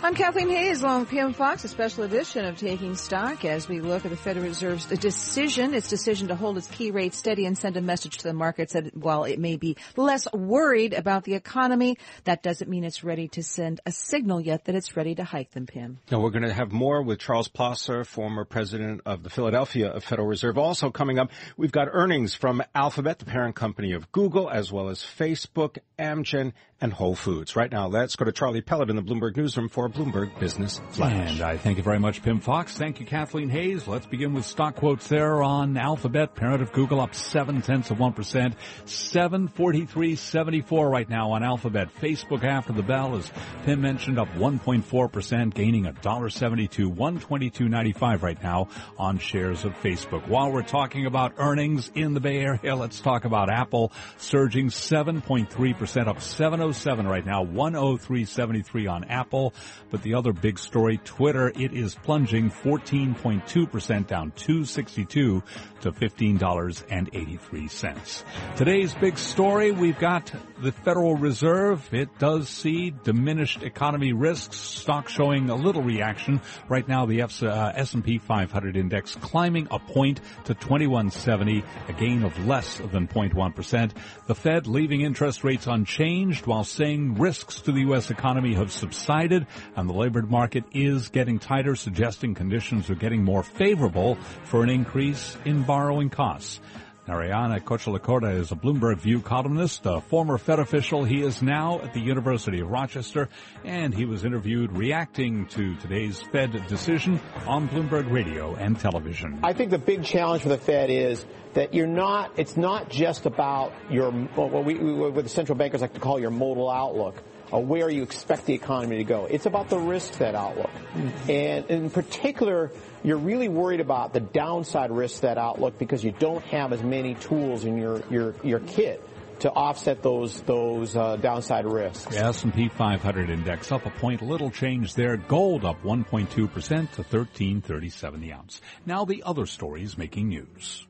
I'm Kathleen Hays along with Pimm Fox, a special edition of Taking Stock as we look at the Federal Reserve's decision, its decision to hold its key rate steady and send a message to the markets that while it may be less worried about the economy, that doesn't mean it's ready to send a signal yet that it's ready to hike them, Pimm. Now we're going to have more with Charles Plosser, former president of the Philadelphia Federal Reserve. Also coming up, we've got earnings from Alphabet, the parent company of Google, as well as Facebook, Amgen, and Whole Foods. Right now, let's go to Charlie Pellet in the Bloomberg newsroom for Bloomberg Business Flash. And I thank you very much, Pimm Fox. Thank you, Kathleen Hays. Let's begin with stock quotes there on Alphabet, parent of Google, up seven tenths of one percent, seven forty three seventy four right now on Alphabet. Facebook after the bell, as Pimm mentioned, up one point four percent, gaining a dollar seventy two, one twenty two ninety five right now on shares of Facebook. While we're talking about earnings in the Bay Area, let's talk about Apple surging seven point three percent, up seven oh seven right now, 103.73 on Apple. But the other big story, Twitter, it is plunging 14.2% down 262 to $15.83. Today's big story, we've got the Federal Reserve. It does see diminished economy risks, stock showing a little reaction. Right now, the uh, S&P 500 index climbing a point to 2170, a gain of less than 0.1%. The Fed leaving interest rates unchanged while saying risks to the U.S. economy have subsided and the labor market is getting tighter, suggesting conditions are getting more favorable for an increase in borrowing costs. Narayana Kocherlakota is a Bloomberg View columnist, a former Fed official. He is now at the University of Rochester, and he was interviewed reacting to today's Fed decision on Bloomberg Radio and television. I think the big challenge for the Fed is that you're not, it's not just about your, what, we, what the central bankers like to call your modal outlook. Or where you expect the economy to go. It's about the risk that outlook. Mm-hmm. And in particular, you're really worried about the downside risk that outlook because you don't have as many tools in your, your, your kit to offset those those uh, downside risks. The S&P 500 index up a point, little change there. Gold up 1.2% to 1337 the ounce. Now the other stories making news.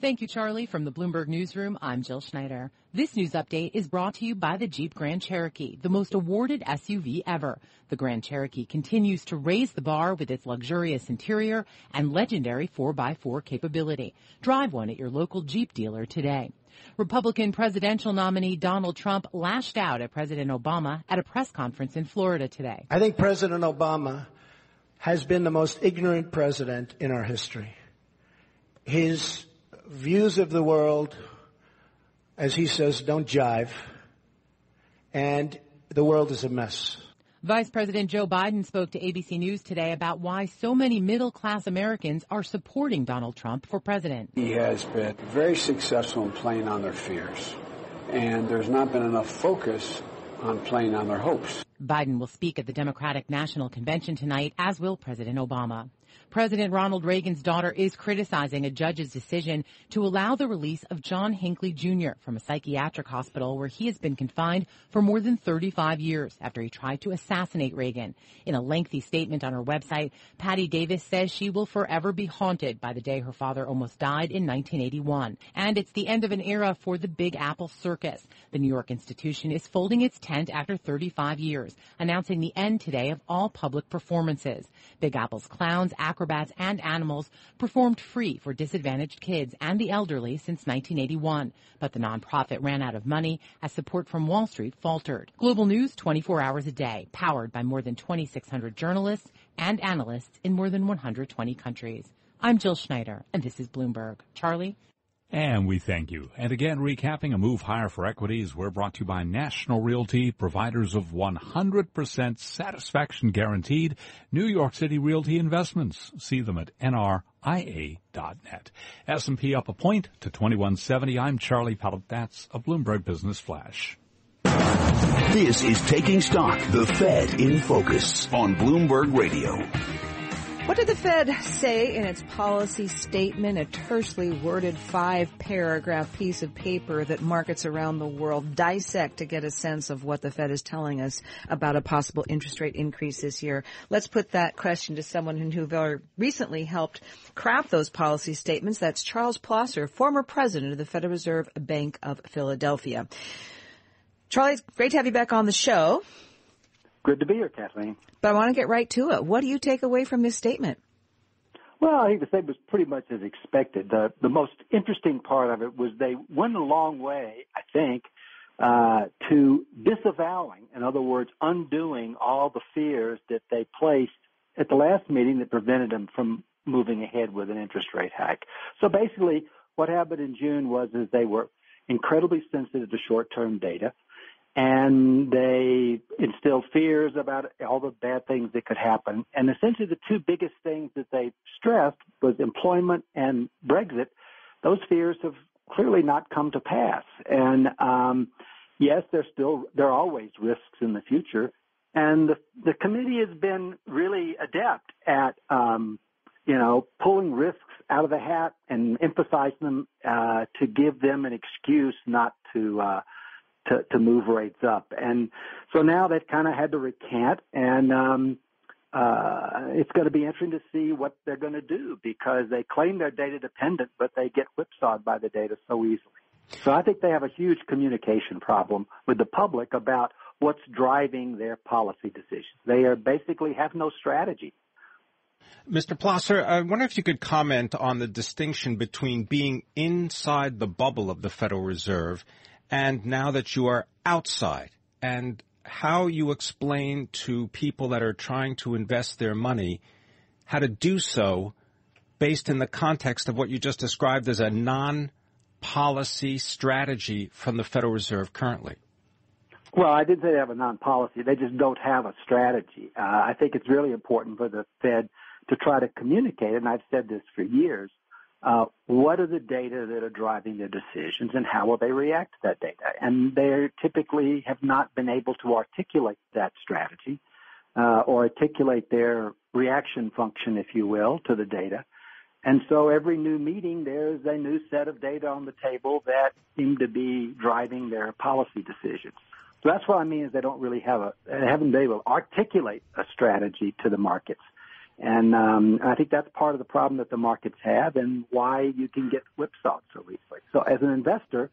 Thank you, Charlie. From the Bloomberg Newsroom, I'm Jill Schneider. This news update is brought to you by the Jeep Grand Cherokee, the most awarded SUV ever. The Grand Cherokee continues to raise the bar with its luxurious interior and legendary 4x4 capability. Drive one at your local Jeep dealer today. Republican presidential nominee Donald Trump lashed out at President Obama at a press conference in Florida today. I think President Obama has been the most ignorant president in our history. His views of the world, as he says, don't jive. And the world is a mess. Vice President Joe Biden spoke to ABC News today about why so many middle class Americans are supporting Donald Trump for president. He has been very successful in playing on their fears, and there's not been enough focus on playing on their hopes. Biden will speak at the Democratic National Convention tonight, as will President Obama. President Ronald Reagan's daughter is criticizing a judge's decision to allow the release of John Hinckley Jr. from a psychiatric hospital where he has been confined for more than 35 years after he tried to assassinate Reagan. In a lengthy statement on her website, Patti Davis says she will forever be haunted by the day her father almost died in 1981. And it's the end of an era for the Big Apple Circus. The New York institution is folding its tent after 35 years, announcing the end today of all public performances. Big Apple's clowns, acrobats, and animals performed free for disadvantaged kids and the elderly since 1981. But the nonprofit ran out of money as support from Wall Street faltered. Global news 24 hours a day, powered by more than 2,600 journalists and analysts in more than 120 countries. I'm Jill Schneider, and this is Bloomberg. Charlie? And we thank you. And again, recapping a move higher for equities, we're brought to you by National Realty, providers of 100% satisfaction guaranteed New York City Realty Investments. See them at nria.net. S&P up a point to 2170. I'm Charlie Pellet. That's a Bloomberg Business Flash. This is Taking Stock, the Fed in Focus on Bloomberg Radio. What did the Fed say in its policy statement, a tersely worded five paragraph piece of paper that markets around the world dissect to get a sense of what the Fed is telling us about a possible interest rate increase this year? Let's put that question to someone who very recently helped craft those policy statements. That's Charles Plosser, former president of the Federal Reserve Bank of Philadelphia. Charlie, it's great to have you back on the show. Good to be here, Kathleen. But I want to get right to it. What do you take away from this statement? Well, I think the statement was pretty much as expected. The the most interesting part of it was they went a long way, I think, uh, to disavowing, in other words, undoing all the fears that they placed at the last meeting that prevented them from moving ahead with an interest rate hike. So basically, what happened in June was is they were incredibly sensitive to short-term data and they instilled fears about all the bad things that could happen. And essentially, the two biggest things that they stressed was employment and Brexit. Those fears have clearly not come to pass. And um, yes, there's still there are always risks in the future, and the, the committee has been really adept at um, you know pulling risks out of the hat and emphasizing them uh, to give them an excuse not to. Uh, to, to move rates up. And so now they've kind of had to recant and, um, uh, it's going to be interesting to see what they're going to do because they claim they're data dependent, but they get whipsawed by the data so easily. So I think they have a huge communication problem with the public about what's driving their policy decisions. They are basically have no strategy. Mr. Plosser, I wonder if you could comment on the distinction between being inside the bubble of the Federal Reserve and now that you are outside and how you explain to people that are trying to invest their money how to do so based in the context of what you just described as a non-policy strategy from the Federal Reserve currently. Well, I didn't say they have a non-policy. They just don't have a strategy. Uh, I think it's really important for the Fed to try to communicate, and I've said this for years, uh, what are the data that are driving their decisions and how will they react to that data? And they typically have not been able to articulate that strategy uh, or articulate their reaction function, if you will, to the data. And so every new meeting, there's a new set of data on the table that seem to be driving their policy decisions. So that's what I mean is they don't really have a, they haven't been able to articulate a strategy to the markets. And um, I think that's part of the problem that the markets have and why you can get whipsawed so easily. So as an investor,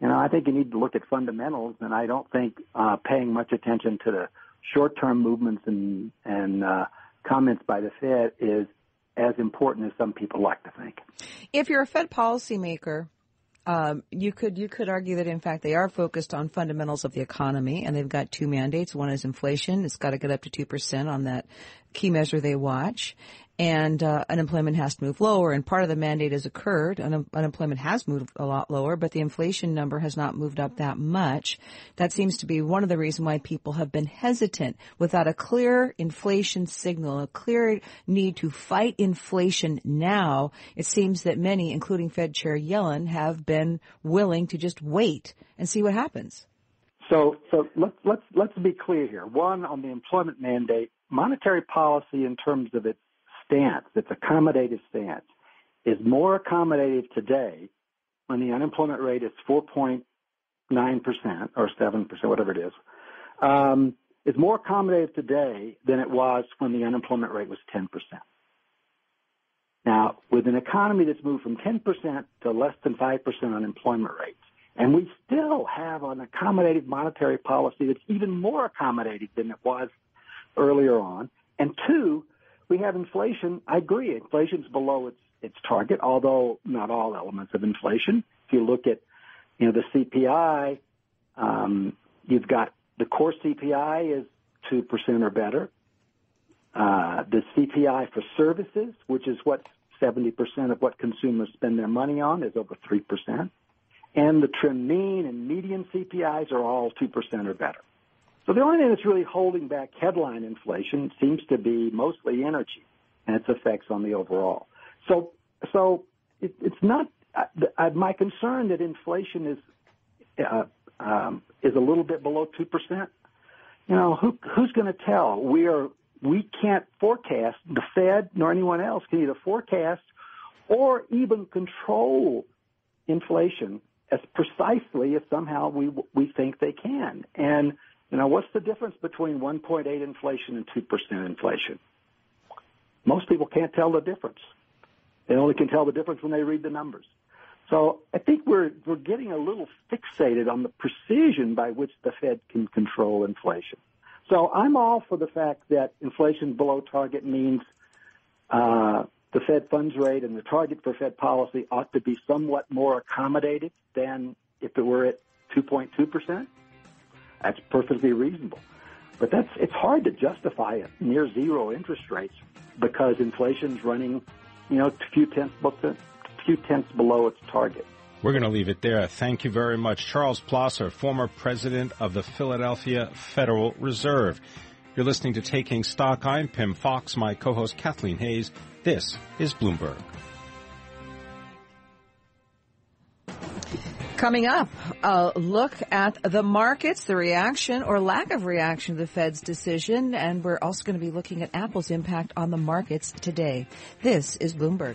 you know, I think you need to look at fundamentals, and I don't think uh, paying much attention to the short-term movements and and uh, comments by the Fed is as important as some people like to think. If you're a Fed policymaker, um, you could you could argue that in fact they are focused on fundamentals of the economy, and they've got two mandates. One is inflation; it's got to get up to two percent on that key measure they watch, and uh, unemployment has to move lower. And part of the mandate has occurred. Un- unemployment has moved a lot lower, but the inflation number has not moved up that much. That seems to be one of the reasons why people have been hesitant. Without a clear inflation signal, a clear need to fight inflation now, it seems that many, including Fed Chair Yellen, have been willing to just wait and see what happens. So, so let's let's let's be clear here. One on the employment mandate, monetary policy in terms of its stance, its accommodative stance, is more accommodative today when the unemployment rate is 4.9% or 7%, whatever it is, um, is more accommodative today than it was when the unemployment rate was 10%. Now, with an economy that's moved from 10% to less than 5% unemployment rates, and we still have an accommodative monetary policy that's even more accommodative than it was earlier on. And two, we have inflation. I agree, inflation's below its its target, although not all elements of inflation. If you look at, you know, the CPI, um, you've got the core CPI is two percent or better. Uh, the CPI for services, which is what 70% of what consumers spend their money on is over 3%. And the trim mean and median CPIs are all 2% or better. So the only thing that's really holding back headline inflation seems to be mostly energy and its effects on the overall. So, so it, it's not uh, my concern that inflation is uh, um, is a little bit below two percent. You know, who, who's going to tell? We are we can't forecast. The Fed nor anyone else can either forecast or even control inflation as precisely as somehow we we think they can. And know, what's the difference between 1.8 inflation and 2% inflation? Most people can't tell the difference. They only can tell the difference when they read the numbers. So I think we're we're getting a little fixated on the precision by which the Fed can control inflation. So I'm all for the fact that inflation below target means uh, the Fed funds rate and the target for Fed policy ought to be somewhat more accommodated than if it were at 2.2 percent. That's perfectly reasonable. But that's it's hard to justify near zero interest rates because inflation's running, you know, a few tenths, a few tenths below its target. We're going to leave it there. Thank you very much. Charles Plosser, former president of the Philadelphia Federal Reserve. You're listening to Taking Stock. I'm Pimm Fox, my co-host Kathleen Hays. This is Bloomberg. Coming up, a look at the markets, the reaction or lack of reaction to the Fed's decision, and we're also going to be looking at Apple's impact on the markets today. This is Bloomberg.